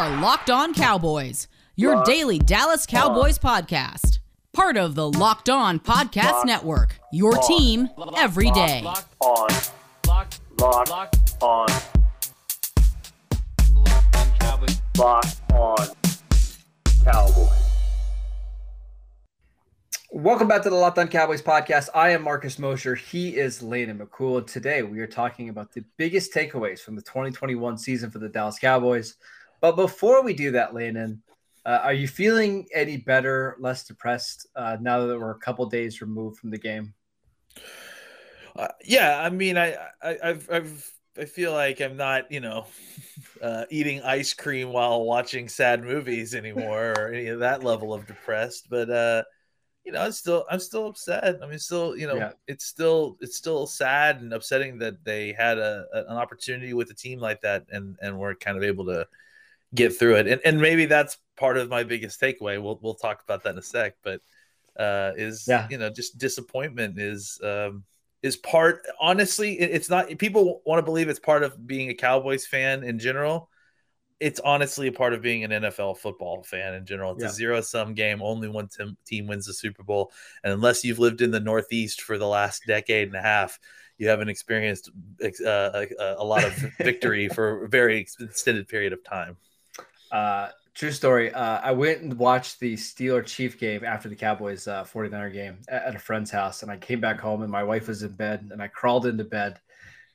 are Locked On Cowboys, your daily Dallas Cowboys podcast. Part of the Locked On Podcast Locked Network, your On. team every day. Locked, on, locked, locked locked, on, locked on Cowboys. locked on Cowboys. Welcome back to the Locked On Cowboys podcast. I am Marcus Mosher. He is Landon McCool. And today we are talking about the biggest takeaways from the 2021 season for the Dallas Cowboys. But before we do that, Landon, uh, are you feeling any better, less depressed uh, now that we're a couple days removed from the game? Uh, yeah, I mean, I, I, I've, I've, I feel like I'm not, you know, uh, eating ice cream while watching sad movies anymore, or any of that level of depressed. But, uh, you know, I'm still, I'm still upset. I mean, still, you know, Yeah. it's still, it's still sad and upsetting that they had a, an opportunity with a team like that, and and weren't kind of able to get through it. And and maybe that's part of my biggest takeaway. We'll we'll talk about that in a sec, but uh, is Yeah. you know just disappointment is um, is part. Honestly, it- it's not. People want to believe it's part of being a Cowboys fan in general. It's honestly a part of being an NFL football fan in general. It's Yeah. a zero sum game. Only one tim- team wins the Super Bowl, and unless you've lived in the Northeast for the last decade and a half, you haven't experienced uh, a, a lot of victory for a very extended period of time. Uh, true story. Uh, I went and watched the Steeler Chief game after the Cowboys uh, 49er game at, at a friend's house. And I came back home and my wife was in bed and I crawled into bed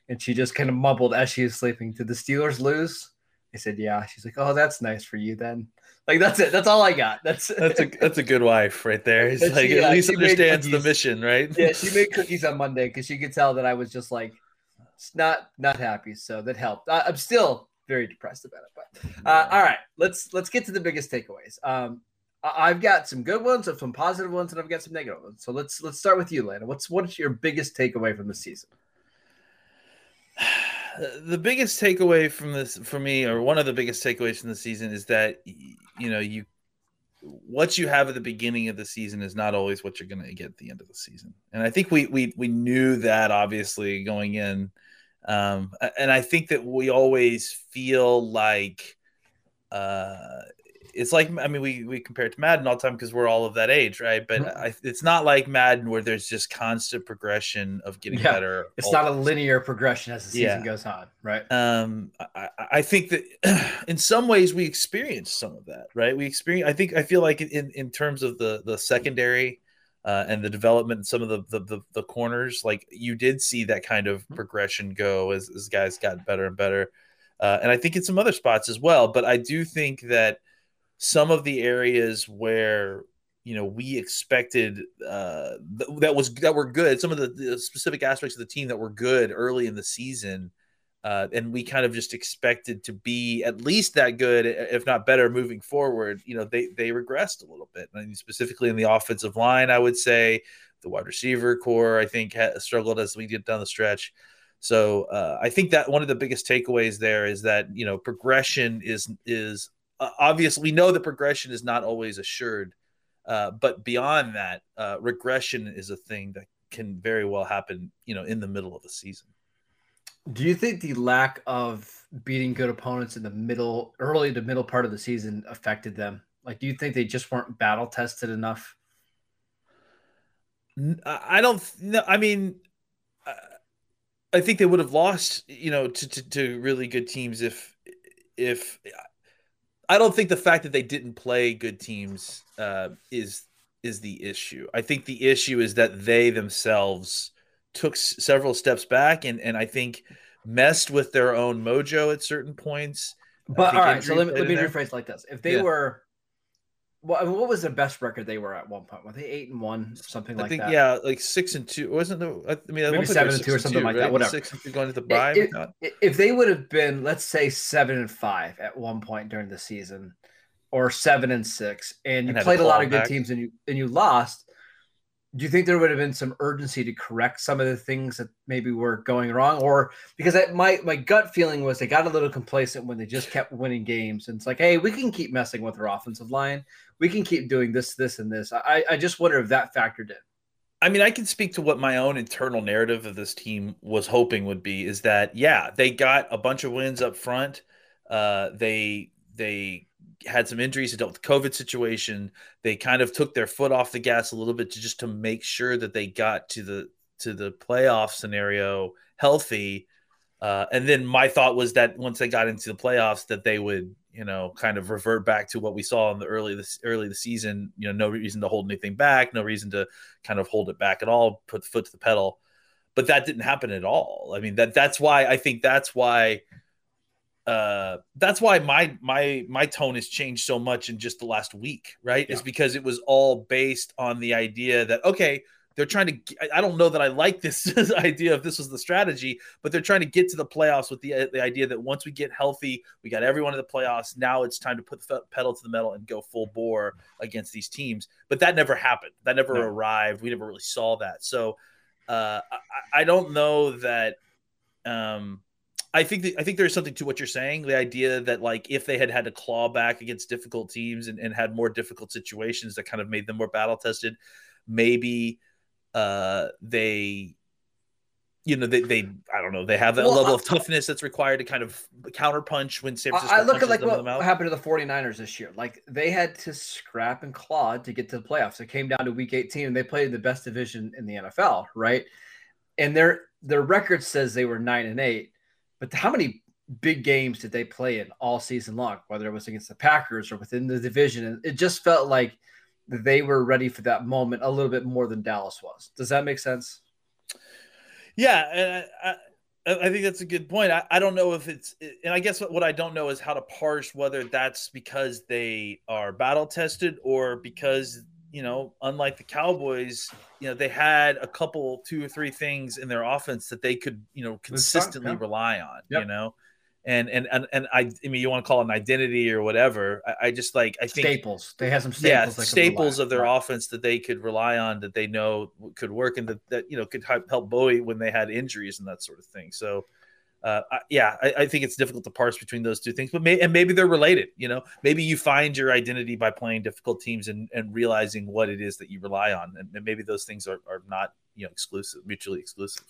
and she just kind of mumbled as she was sleeping, Did the Steelers lose? I said, Yeah. She's like, Oh, that's nice for you then. Like, that's it. That's all I got. That's That's a that's a good wife right there. And like she, at uh, least understands the mission, right? yeah, she made cookies on Monday because she could tell that I was just like not not happy. So that helped. I, I'm still very depressed about it. But uh, all right, let's let's get to the biggest takeaways. Um, I've got some good ones, some positive ones, and I've got some negative ones. So let's let's start with you, Landon. What's what's your biggest takeaway from the season? the biggest takeaway from this for me or one of the biggest takeaways from the season is that you know you what you have at the beginning of the season is not always what you're going to get at the end of the season and i think we we we knew that obviously going in um and i think that we always feel like uh it's like I mean we we compare it to Madden all the time because we're all of that age, right? But Mhm. I, it's not like Madden where there's just constant progression of getting Yeah, better. It's not a linear progression as the season Yeah. goes on, right? um I, I- I think that in some ways we experience some of that right we experience i think i feel like in in terms of the the secondary uh, and the development and some of the, the the the corners like you did see that kind of progression go as, as guys got better and better. Uh, and i think in some other spots as well but i do think that some of the areas where you know we expected uh, th- that was that were good some of the, the specific aspects of the team that were good early in the season uh, and we kind of just expected to be at least that good, if not better, moving forward. You know, they they regressed a little bit, I mean, specifically in the offensive line. I would say the wide receiver core, I think, struggled as we get down the stretch. So uh, I think that one of the biggest takeaways there is that you know progression is is uh, obvious. We know that progression is not always assured, uh, but beyond that, uh, regression is a thing that can very well happen. You know, in the middle of a season. Do you think the lack of beating good opponents in the middle, early to middle part of the season affected them? Like, do you think they just weren't battle tested enough? I don't. No, I mean, I- think they would have lost. You know, to, to to really good teams if if I don't think the fact that they didn't play good teams uh, is is the issue. I think the issue is that they themselves took s- several steps back and and I think messed with their own mojo at certain points. But all right, so let me, let me rephrase like this: If they Yeah. were, what, I mean, what was the best record they were at one point? Were they eight and one, something I like think that? yeah, like six and two. Wasn't the? I mean, Maybe one point they were seven and two or something like that, whatever. Six and two going to the bye. it- I thought. I- If they would have been, let's say, seven and five at one point during the season, or seven and six, and you And played a lot of good back. teams and you and you lost, do you think there would have been some urgency to correct some of the things that maybe were going wrong, or because I, my my gut feeling was they got a little complacent when they just kept winning games, and it's like, hey, we can keep messing with our offensive line, we can keep doing this, this, and this. I I just wonder if that factored in. I mean, I can speak to what my own internal narrative of this team was hoping would be is that yeah, they got a bunch of wins up front. Uh, they they had some injuries, they dealt with the COVID situation. They kind of took their foot off the gas a little bit to just to make sure that they got to the to the playoff scenario healthy. Uh, and then my thought was that once they got into the playoffs, that they would, you know, kind of revert back to what we saw in the early this early the season. You know, no reason to hold anything back, no reason to kind of hold it back at all, put the foot to the pedal. But that didn't happen at all. I mean, that that's why I think that's why uh that's why my my my tone has changed so much in just the last week right? Yeah. is because it was all based on the idea that okay they're trying to i don't know that i like this idea if this was the strategy but they're trying to get to the playoffs with the, the idea that once we get healthy we got everyone in the playoffs now it's time to put the pedal to the metal and go full bore against these teams. But that never happened. That never no. arrived. We never really saw that. So uh I, I don't know that um I think that, I think there's something to what you're saying. The idea that like if they had had to claw back against difficult teams and, and had more difficult situations that kind of made them more battle tested, maybe uh, they you know they, they I don't know they have that well, level of toughness that's required to kind of counterpunch when San Francisco. I look at like what happened to the 49ers this year. Like they had to scrap and claw to get to the playoffs. It came down to week 18 and they played the best division in the NFL, right? And their their record says they were 9 and 8 but how many big games did they play in all season long, whether it was against the Packers or within the division? And it just felt like they were ready for that moment a little bit more than Dallas was. Does that make sense? Yeah. I, I, I think that's a good point. I, I don't know if it's, and I guess what, what I don't know is how to parse whether that's because they are battle tested or because you know, unlike the Cowboys, you know, they had a couple, two or three things in their offense that they could, you know, consistently yeah. rely on, yep. you know. And, and and and I, I mean, you want to call it an identity or whatever. I, I just like I think staples. They have some staples. Yeah, staples of their right. offense that they could rely on, that they know could work, and that that you know could help Bowie when they had injuries and that sort of thing. So, uh, yeah, I, I, think it's difficult to parse between those two things, but may, and maybe they're related. You know, maybe you find your identity by playing difficult teams and, and realizing what it is that you rely on, and, and maybe those things are, are not you know exclusive, mutually exclusive.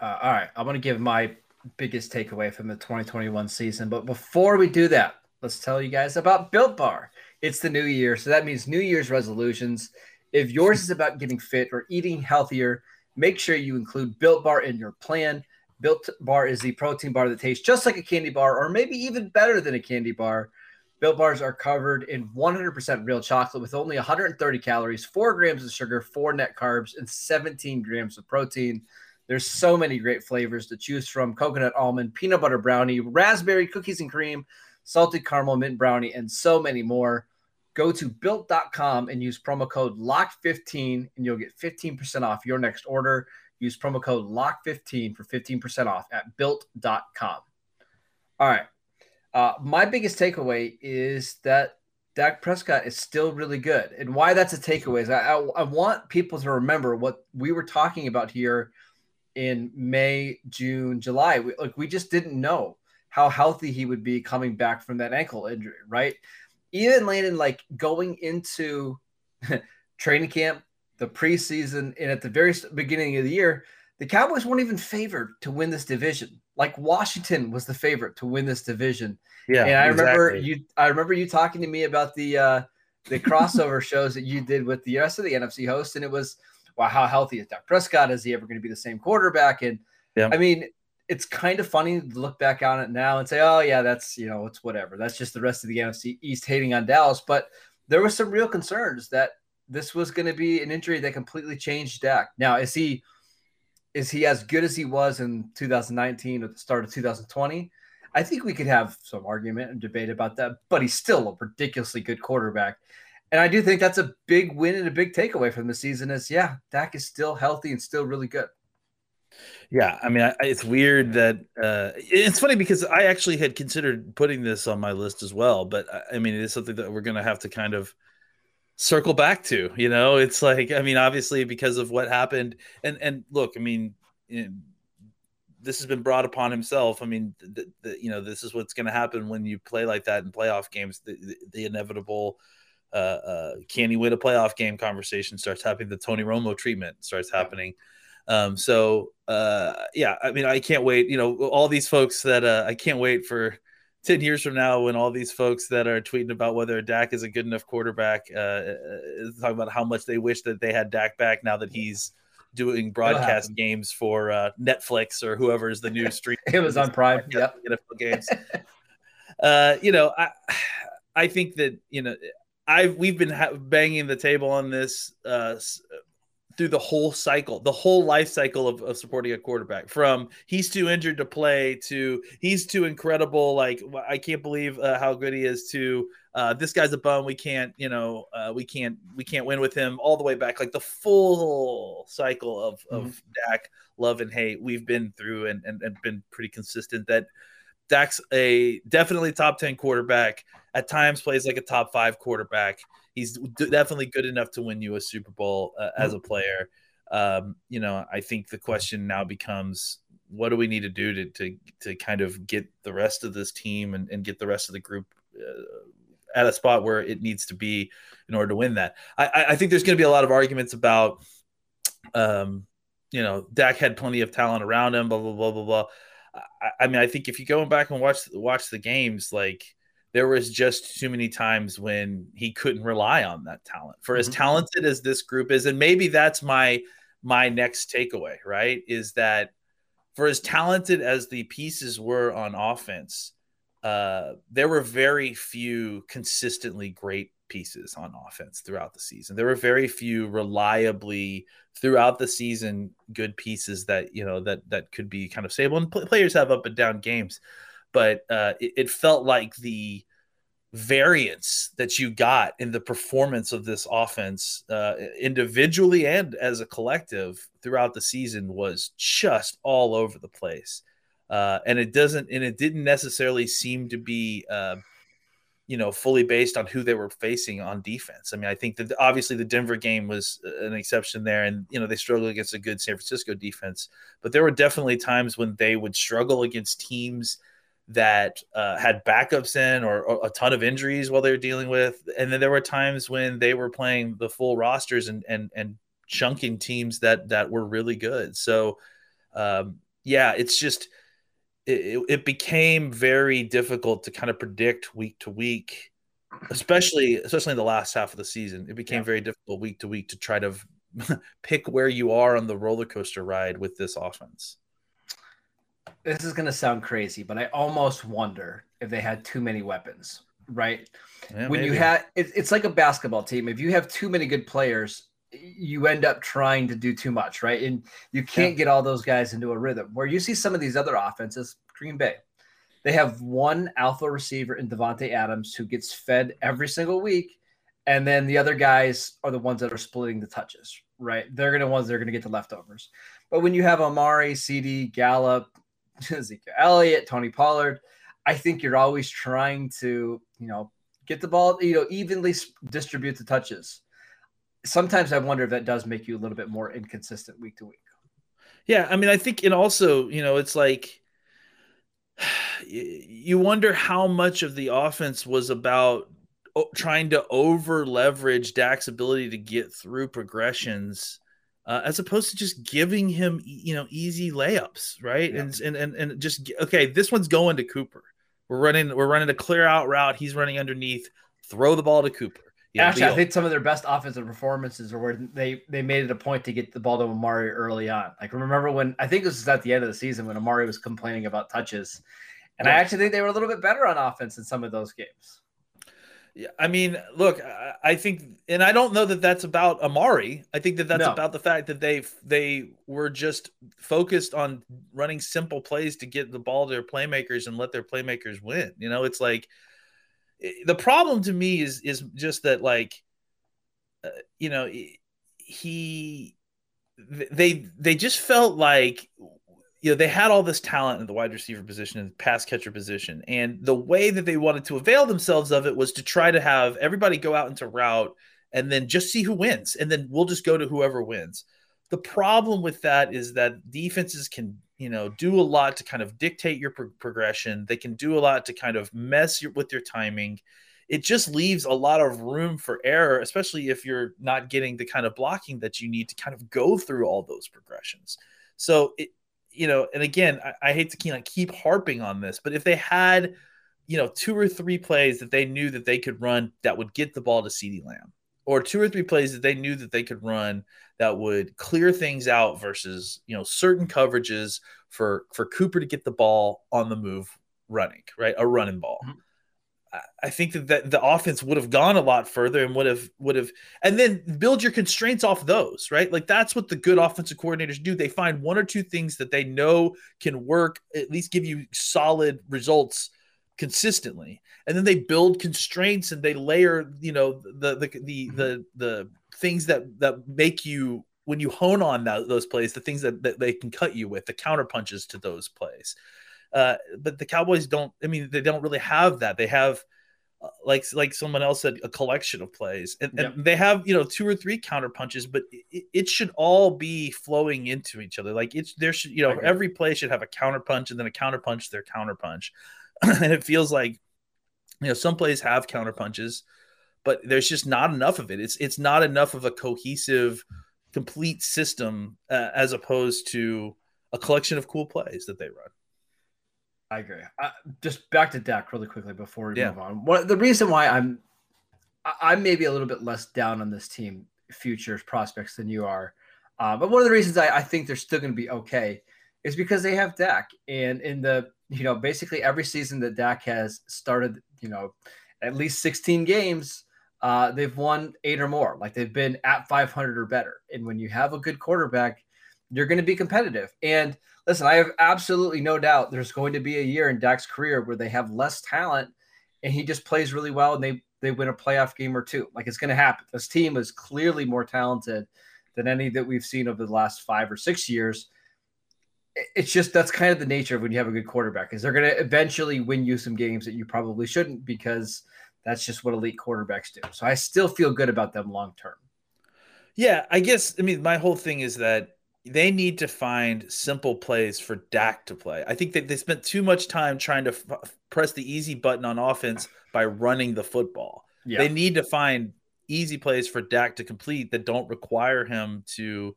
Uh, all right, I'm going to give my biggest takeaway from the 2021 season, but before we do that, let's tell you guys about Built Bar. It's the new year, so that means New Year's resolutions. If yours is about getting fit or eating healthier, make sure you include Built Bar in your plan. Built Bar is the protein bar that tastes just like a candy bar, or maybe even better than a candy bar. Built bars are covered in 100% real chocolate with only 130 calories, 4 grams of sugar, 4 net carbs, and 17 grams of protein. There's so many great flavors to choose from coconut almond, peanut butter brownie, raspberry cookies and cream, salted caramel mint brownie, and so many more. Go to built.com and use promo code LOCKED15 and you'll get 15% off your next order. Use promo code LOCKED15 for 15% off at built.com. All right. Uh, my biggest takeaway is that Dak Prescott is still really good. And why that's a takeaway is I, I, I want people to remember what we were talking about here in May, June, July. We, like we just didn't know how healthy he would be coming back from that ankle injury, right? Even Landon, like going into training camp, the preseason and at the very beginning of the year, the Cowboys weren't even favored to win this division. Like Washington was the favorite to win this division. Yeah, and I exactly. remember you. I remember you talking to me about the uh, the crossover shows that you did with the rest of the NFC hosts, and it was, wow, how healthy is Dak Prescott? Is he ever going to be the same quarterback? And yeah. I mean, it's kind of funny to look back on it now and say, oh yeah, that's you know, it's whatever. That's just the rest of the NFC East hating on Dallas. But there was some real concerns that this was going to be an injury that completely changed Dak. Now, is he is he as good as he was in 2019 at the start of 2020? I think we could have some argument and debate about that, but he's still a ridiculously good quarterback. And I do think that's a big win and a big takeaway from the season is yeah, Dak is still healthy and still really good. Yeah, I mean, I, it's weird that uh, it's funny because I actually had considered putting this on my list as well, but I mean, it is something that we're going to have to kind of circle back to you know? It's like i mean obviously because of what happened and and look i mean this has been brought upon himself. I mean the, the, you know this is what's going to happen when you play like that in playoff games. The, the, the inevitable uh, uh, can he win a playoff game? conversation starts happening. The tony romo treatment starts happening. Um, so uh, yeah i mean i can't wait you know all these folks that uh, i can't wait for 10 years from now when all these folks that are tweeting about whether Dak is a good enough quarterback uh, uh talking about how much they wish that they had Dak back now that he's doing broadcast games for uh, Netflix or whoever is the new stream. it was on Prime. Yep. NFL games. uh, you know, I I think that you know I've we've been ha- banging the table on this uh, through the whole cycle, the whole life cycle of, of, supporting a quarterback from he's too injured to play to he's too incredible. Like, I can't believe uh, how good he is to uh, this guy's a bum. We can't, you know, uh, we can't, we can't win with him all the way back. Like the full cycle of, mm-hmm. of Dak love and hate we've been through and, and, and been pretty consistent that Dak's a definitely top 10 quarterback at times plays like a top five quarterback he's definitely good enough to win you a Super Bowl uh, as a player. Um, you know, I think the question now becomes what do we need to do to to, to kind of get the rest of this team and, and get the rest of the group uh, at a spot where it needs to be in order to win that. I, I think there's going to be a lot of arguments about, um, you know, Dak had plenty of talent around him, blah blah blah blah blah. I, I mean, I think if you go back and watch watch the games, like there was just too many times when he couldn't rely on that talent. For as mm-hmm. talented as this group is, and maybe that's my my next takeaway, right? Is that for as talented as the pieces were on offense, uh, there were very few consistently great pieces on offense throughout the season. There were very few reliably throughout the season good pieces that you know that that could be kind of stable. And players have up and down games, but uh, it, it, felt like the variance that you got in the performance of this offense uh, individually and as a collective throughout the season was just all over the place. Uh, and it doesn't and it didn't necessarily seem to be uh, you know fully based on who they were facing on defense. I mean i think that obviously the denver game was an exception there and you know they struggled against a good san francisco defense but there were definitely times when they would struggle against teams that uh, had backups in or, or, a ton of injuries while they were dealing with. And then there were times when they were playing the full rosters and and and chunking teams that that were really good. So um, yeah, it's just it, it became very difficult to kind of predict week to week, especially especially in the last half of the season. It became yeah. very difficult week to week to try to pick where you are on the roller coaster ride with this offense this is going to sound crazy, but I almost wonder if they had too many weapons, right? Yeah, when maybe. you had, it, it's like a basketball team. If you have too many good players, you end up trying to do too much, right? And you can't yeah. get all those guys into a rhythm. Where you see some of these other offenses, Green Bay, they have one alpha receiver in Davante Adams who gets fed every single week, and then the other guys are the ones that are splitting the touches, right? They're gonna ones that are gonna get the leftovers. But when you have Amari, CeeDee, Gallup, Ezekiel Elliott, Tony Pollard. I think you're always trying to, you know, get the ball, you know, evenly distribute the touches. Sometimes I wonder if that does make you a little bit more inconsistent week to week. Yeah, I mean, I think, and also, you know, it's like you wonder how much of the offense was about trying to over leverage Dak's ability to get through progressions uh, as opposed to just giving him you know easy layups, right? Yeah. And, and and and just okay, this one's going to Cooper. We're running we're running a clear out route. He's running underneath. Throw the ball to Cooper. Yeah, Actually, I think some of their best offensive performances are where they they made it a point to get the ball to Amari early on. Like remember when I think this was at the end of the season when Amari was complaining about touches, and yeah. I actually think they were a little bit better on offense in some of those games. Yeah, I mean, look, I think, and I don't know that that's about Amari. I think that that's no. about the fact that they they were just focused on running simple plays to get the ball to their playmakers and let their playmakers win. You know, it's like the problem to me is is just that like, uh, you know, he they they just felt like you know, they had all this talent in the wide receiver position and pass catcher position. And the way that they wanted to avail themselves of it was to try to have everybody go out into route and then just see who wins. And then we'll just go to whoever wins. The problem with that is that defenses can, you know, do a lot to kind of dictate your pro- progression. They can do a lot to kind of mess your, with your timing. It just leaves a lot of room for error, especially if you're not getting the kind of blocking that you need to kind of go through all those progressions. So it, you know, and again, I, I hate to keep, keep harping on this, but if they had you know, two or three plays that they knew that they could run that would get the ball to CeeDee Lamb, or two or three plays that they knew that they could run that would clear things out versus, you know, certain coverages for for Cooper to get the ball on the move running, right? A running ball. Mm-hmm. I think that, that the offense would have gone a lot further and would have would have and then build your constraints off those, right? Like that's what the good offensive coordinators do. They find one or two things that they know can work, at least give you solid results consistently. And then they build constraints and they layer, you know, the the the mm-hmm. the, the things that that make you when you hone on that, those plays, the things that, that they can cut you with, the counter punches to those plays. Uh, but the Cowboys don't. I mean, they don't really have that. They have uh, like like someone else said, a collection of plays, and, yep. they have you know two or three counter punches, but it, it, should all be flowing into each other. Like it's there should you know every play should have a counter punch and then a counter punch, their counter punch, and it feels like you know some plays have counter punches, but there's just not enough of it. It's it's not enough of a cohesive, complete system uh, as opposed to a collection of cool plays that they run. I agree. Uh, just back to Dak really quickly before we yeah. move on. What the reason why I'm I'm maybe a little bit less down on this team futures prospects than you are, uh, but one of the reasons I, I think they're still going to be okay is because they have Dak, and in the you know basically every season that Dak has started, you know, at least 16 games, uh, they've won eight or more. Like they've been at 500 or better. And when you have a good quarterback, you're going to be competitive. And listen, I have absolutely no doubt there's going to be a year in Dak's career where they have less talent and he just plays really well and they they win a playoff game or two. Like it's going to happen. This team is clearly more talented than any that we've seen over the last five or six years. It's just that's kind of the nature of when you have a good quarterback is they're going to eventually win you some games that you probably shouldn't because that's just what elite quarterbacks do. So I still feel good about them long term. Yeah, I guess I mean my whole thing is that they need to find simple plays for Dak to play. I think that they spent too much time trying to f- press the easy button on offense by running the football. Yeah. They need to find easy plays for Dak to complete that don't require him to,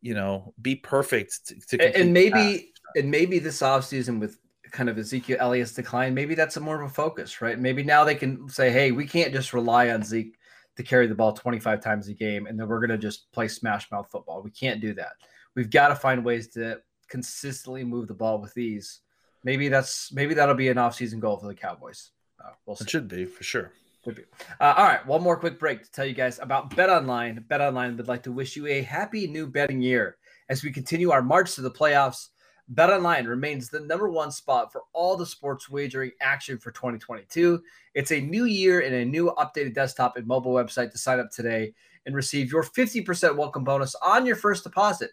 you know, be perfect. To, to and maybe and maybe this offseason with kind of Ezekiel Elliott's decline, maybe that's a more of a focus, right? Maybe now they can say, hey, we can't just rely on Zeke to carry the ball 25 times a game and then we're going to just play smash mouth football. We can't do that we've got to find ways to consistently move the ball with these. Maybe that's maybe that'll be an offseason goal for the Cowboys. Uh, we'll see. It should be for sure. Uh, all right, one more quick break to tell you guys about Bet Online. Bet Online would like to wish you a happy new betting year as we continue our march to the playoffs. Bet Online remains the number one spot for all the sports wagering action for 2022. It's a new year and a new updated desktop and mobile website to sign up today and receive your 50% welcome bonus on your first deposit.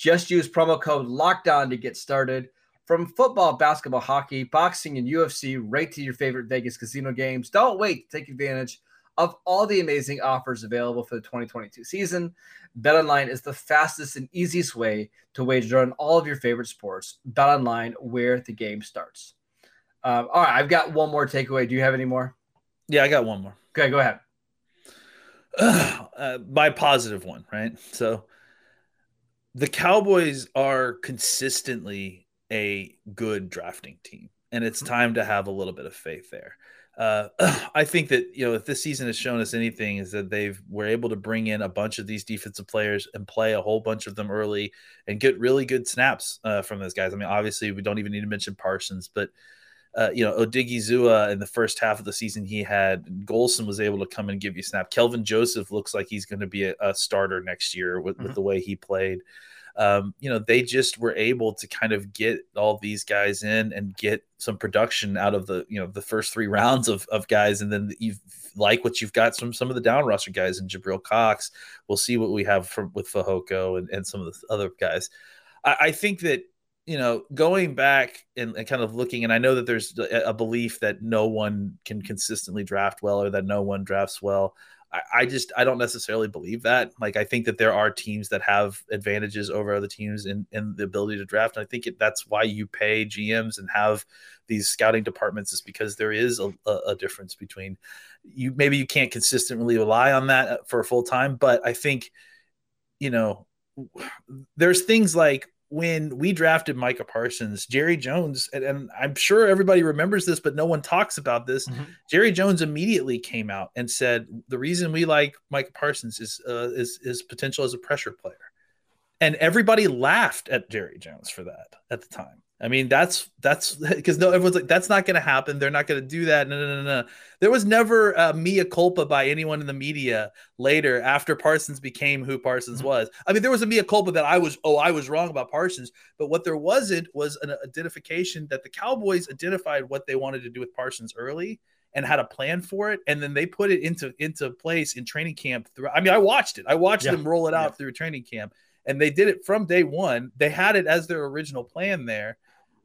Just use promo code LOCKEDON to get started. From football, basketball, hockey, boxing, and UFC, right to your favorite Vegas casino games. Don't wait to take advantage of all the amazing offers available for the 2022 season. BetOnline is the fastest and easiest way to wager on all of your favorite sports. BetOnline, where the game starts. Um, all right, I've got one more takeaway. Do you have any more? Yeah, I got one more. Okay, go ahead. Uh, my positive one, right? So the Cowboys are consistently a good drafting team, and it's mm-hmm. time to have a little bit of faith there. Uh, I think that you know if this season has shown us anything is that they've were able to bring in a bunch of these defensive players and play a whole bunch of them early and get really good snaps uh, from those guys. I mean, obviously we don't even need to mention Parsons, but uh, you know, Odighizuwa in the first half of the season he had. Golston was able to come and give you snap. Kelvin Joseph looks like he's going to be a, a, starter next year with, mm-hmm. with, the way he played. Um, you know, they just were able to kind of get all these guys in and get some production out of the, you know, the first three rounds of, of guys. And then you like what you've got from some of the down roster guys and Jabril Cox. We'll see what we have from with Fehoko and, and some of the other guys. I, I think that you know, going back and, and, kind of looking, and I know that there's a, belief that no one can consistently draft well or that no one drafts well. I, I, just I don't necessarily believe that. Like I think that there are teams that have advantages over other teams in, in the ability to draft. And I think it, that's why you pay GMs and have these scouting departments is because there is a, a, a difference between you. Maybe you can't consistently rely on that uh, for a full time, but I think you know there's things like when we drafted Micah Parsons, Jerry Jones, and, and, I'm sure everybody remembers this, but no one talks about this. Mm-hmm. Jerry Jones immediately came out and said the reason we like Micah Parsons is uh, is his potential as a pressure player, and everybody laughed at Jerry Jones for that at the time. I mean, that's that's because no, everyone's like, that's not going to happen. They're not going to do that. No, no, no, no. There was never a mea culpa by anyone in the media later after Parsons became who Parsons mm-hmm. was. I mean, there was a mea culpa that I was, oh, I was wrong about Parsons. But what there wasn't was an identification that the Cowboys identified what they wanted to do with Parsons early and had a plan for it, and then they put it into into place in training camp. Through, I mean, I watched it. I watched yeah. them roll it out yeah. through training camp, and they did it from day one. They had it as their original plan there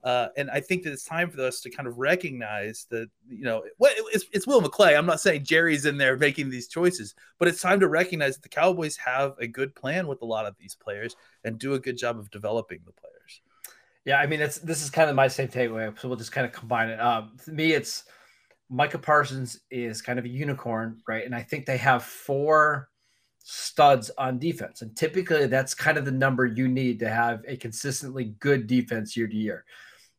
uh, and I think that it's time for us to kind of recognize that, you know, it's, it's Will McClay. I'm not saying Jerry's in there making these choices, but it's time to recognize that the Cowboys have a good plan with a lot of these players and do a good job of developing the players. Yeah, I mean, it's this is kind of my same takeaway. So we'll just kind of combine it. Um, to me, it's Micah Parsons is kind of a unicorn, right? And I think they have four studs on defense. And typically that's kind of the number you need to have a consistently good defense year to year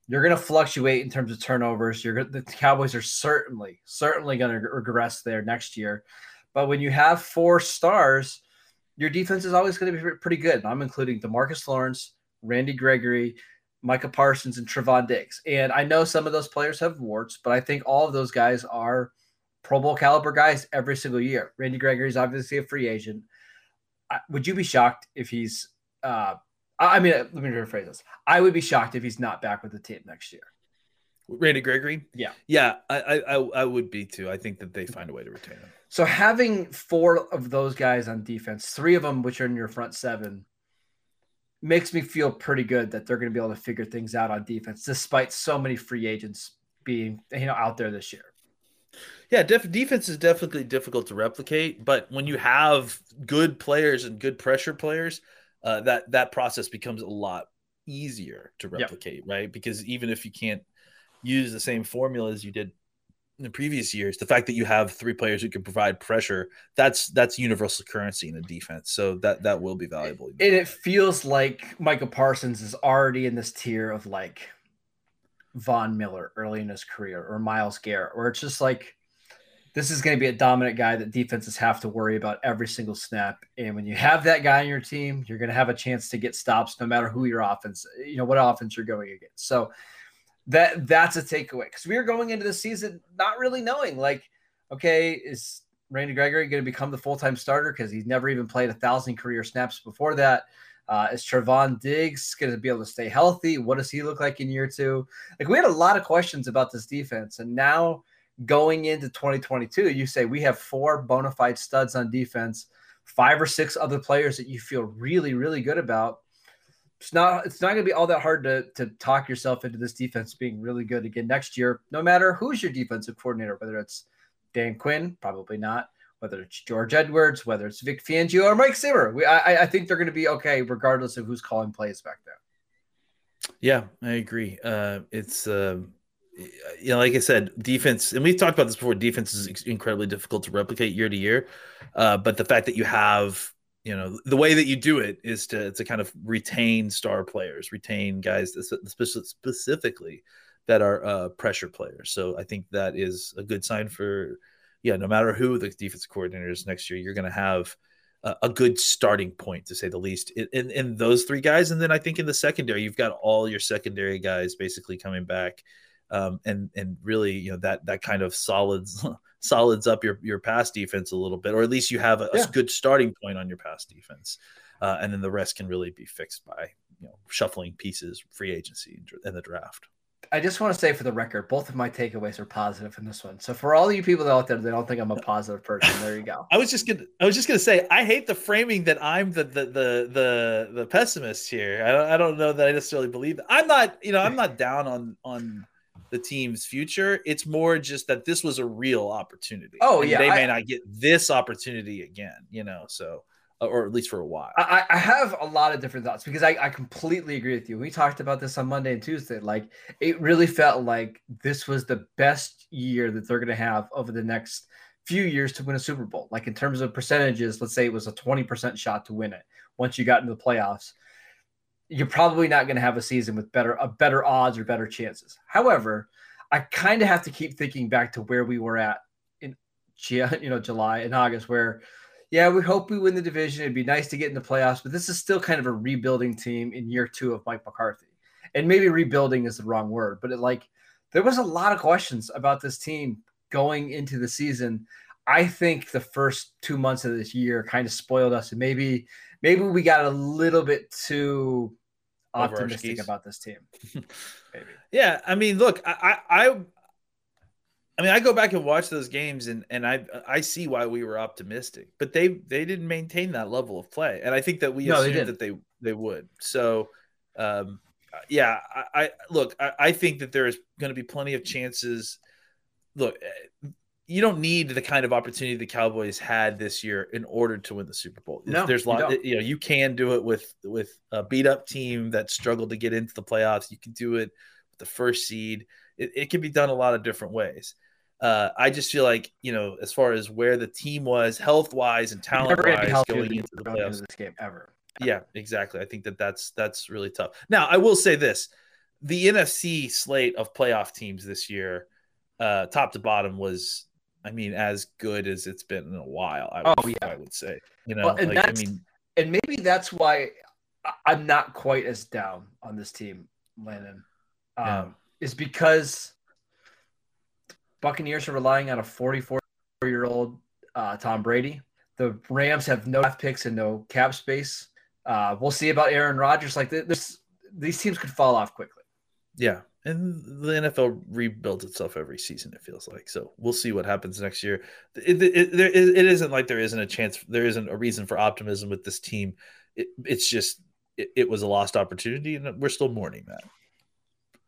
you're going to fluctuate in terms of turnovers. You're the Cowboys are certainly certainly going to regress there next year. But when you have four stars, your defense is always going to be pretty good. I'm including Demarcus Lawrence, Randy Gregory, Micah Parsons, and Trevon Diggs. And I know some of those players have warts, but I think all of those guys are Pro Bowl caliber guys every single year. Randy Gregory is obviously a free agent. Would you be shocked if he's uh, I mean, uh, let me rephrase this. I would be shocked if he's not back with the team next year. Randy Gregory? Yeah. Yeah, I, I I would be too. I think that they find a way to retain him. So having four of those guys on defense, three of them which are in your front seven, makes me feel pretty good that they're going to be able to figure things out on defense, despite so many free agents being you know out there this year. Yeah, def- defense is definitely difficult to replicate, but when you have good players and good pressure players, uh, that that process becomes a lot easier to replicate, yep. right? Because even if you can't use the same formula as you did in the previous years, the fact that you have three players who can provide pressure, that's that's universal currency in a defense. So that that will be valuable. And it feels like Micah Parsons is already in this tier of like Von Miller early in his career or Myles Garrett, where it's just like this is going to be a dominant guy that defenses have to worry about every single snap. And when you have that guy on your team, you're going to have a chance to get stops no matter who your offense, you know, what offense you're going against. So that that's a takeaway because we are going into the season not really knowing like, okay, is Randy Gregory going to become the full time starter because he's never even played a thousand career snaps before that? Uh, is Trevon Diggs going to be able to stay healthy? What does he look like in year two? Like we had a lot of questions about this defense, and now going into 2022, you say we have four bona fide studs on defense, five or six other players that you feel really, really good about. It's not it's not going to be all that hard to to talk yourself into this defense being really good again next year, no matter who's your defensive coordinator, whether it's Dan Quinn, probably not, whether it's George Edwards, whether it's Vic Fangio or Mike Zimmer. We, I, I think they're going to be okay regardless of who's calling plays back there. Yeah, I agree. Uh, it's uh, you know, like I said, defense, and we've talked about this before. Defense is incredibly difficult to replicate year to year, uh, but the fact that you have, you know, the way that you do it is to to kind of retain star players, retain guys specifically that are uh, pressure players. So I think that is a good sign for, yeah, no matter who the defense coordinator is next year, you're going to have a, a good starting point to say the least in, in, in those three guys, and then I think in the secondary, you've got all your secondary guys basically coming back um, and and really you know that that kind of solids solids up your your pass defense a little bit, or at least you have a, yeah. a good starting point on your pass defense, uh, and then the rest can really be fixed by you know shuffling pieces, free agency, and the draft. I just want to say for the record, both of my takeaways are positive in this one. So for all you people out there that don't think I'm a positive person, there you go. I was just gonna, I was just gonna say, I hate the framing that I'm the the the the, the pessimist here. I don't, I don't know that I necessarily believe that. I'm not, you know, I'm not down on on the team's future. It's more just that this was a real opportunity. Oh yeah, they I, may not get this opportunity again. You know, so uh, or at least for a while. I, I have a lot of different thoughts because I, I completely agree with you. We talked about this on Monday and Tuesday. Like it really felt like this was the best year that they're going to have over the next few years to win a Super Bowl. Like in terms of percentages, let's say it was a 20% shot to win it once you got into the playoffs you're probably not going to have a season with better a better odds or better chances. However, I kind of have to keep thinking back to where we were at in you know July and August, where yeah, we hope we win the division. It'd be nice to get in the playoffs, but this is still kind of a rebuilding team in year two of Mike McCarthy. And maybe rebuilding is the wrong word, but it like there was a lot of questions about this team going into the season. I think the first two months of this year kind of spoiled us, and maybe maybe we got a little bit too optimistic about this team. maybe. Yeah, I mean, look, I, I, I mean, I go back and watch those games, and and I I see why we were optimistic, but they they didn't maintain that level of play, and I think that we no, assumed they that they they would. So, um, yeah, I, I look, I, I think that there is going to be plenty of chances. Look, you don't need the kind of opportunity the Cowboys had this year in order to win the Super Bowl. No, There's a lot, you, you, know, you can do it with with a beat up team that struggled to get into the playoffs. You can do it with the first seed. It, it can be done a lot of different ways. Uh, I just feel like you know, as far as where the team was health wise and talent wise going into the playoffs, this game ever. Yeah, exactly. I think that that's that's really tough. Now, I will say this: the NFC slate of playoff teams this year, uh, top to bottom, was I mean, as good as it's been in a while. I would, oh, yeah. I would say, you know, well, and like, I mean, and maybe that's why I'm not quite as down on this team, Landon, um, yeah. is because Buccaneers are relying on a 44 year old uh, Tom Brady. The Rams have no picks and no cap space. Uh, we'll see about Aaron Rodgers. Like this, these teams could fall off quickly. Yeah, and the NFL rebuilds itself every season. It feels like so. We'll see what happens next year. It, it, it, it isn't like there isn't a chance. There isn't a reason for optimism with this team. It, it's just it, was a lost opportunity, and we're still mourning that.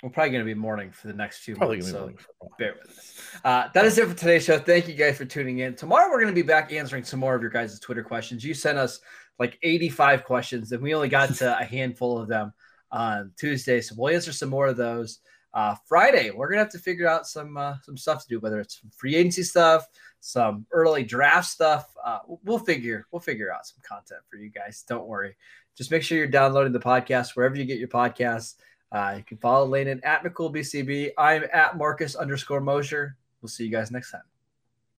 We're probably going to be mourning for the next few probably months. So bear with us. Uh, that is it for today's show. Thank you guys for tuning in. Tomorrow we're going to be back answering some more of your guys' Twitter questions. You sent us like 85 questions, and we only got to a handful of them on Tuesday, so we'll answer some more of those. Uh, Friday, we're gonna have to figure out some uh, some stuff to do, whether it's free agency stuff, some early draft stuff. Uh, we'll figure we'll figure out some content for you guys. Don't worry. Just make sure you're downloading the podcast wherever you get your podcasts. Uh, you can follow Landon at McCoolBCB. I'm at Marcus underscore Mosher. We'll see you guys next time.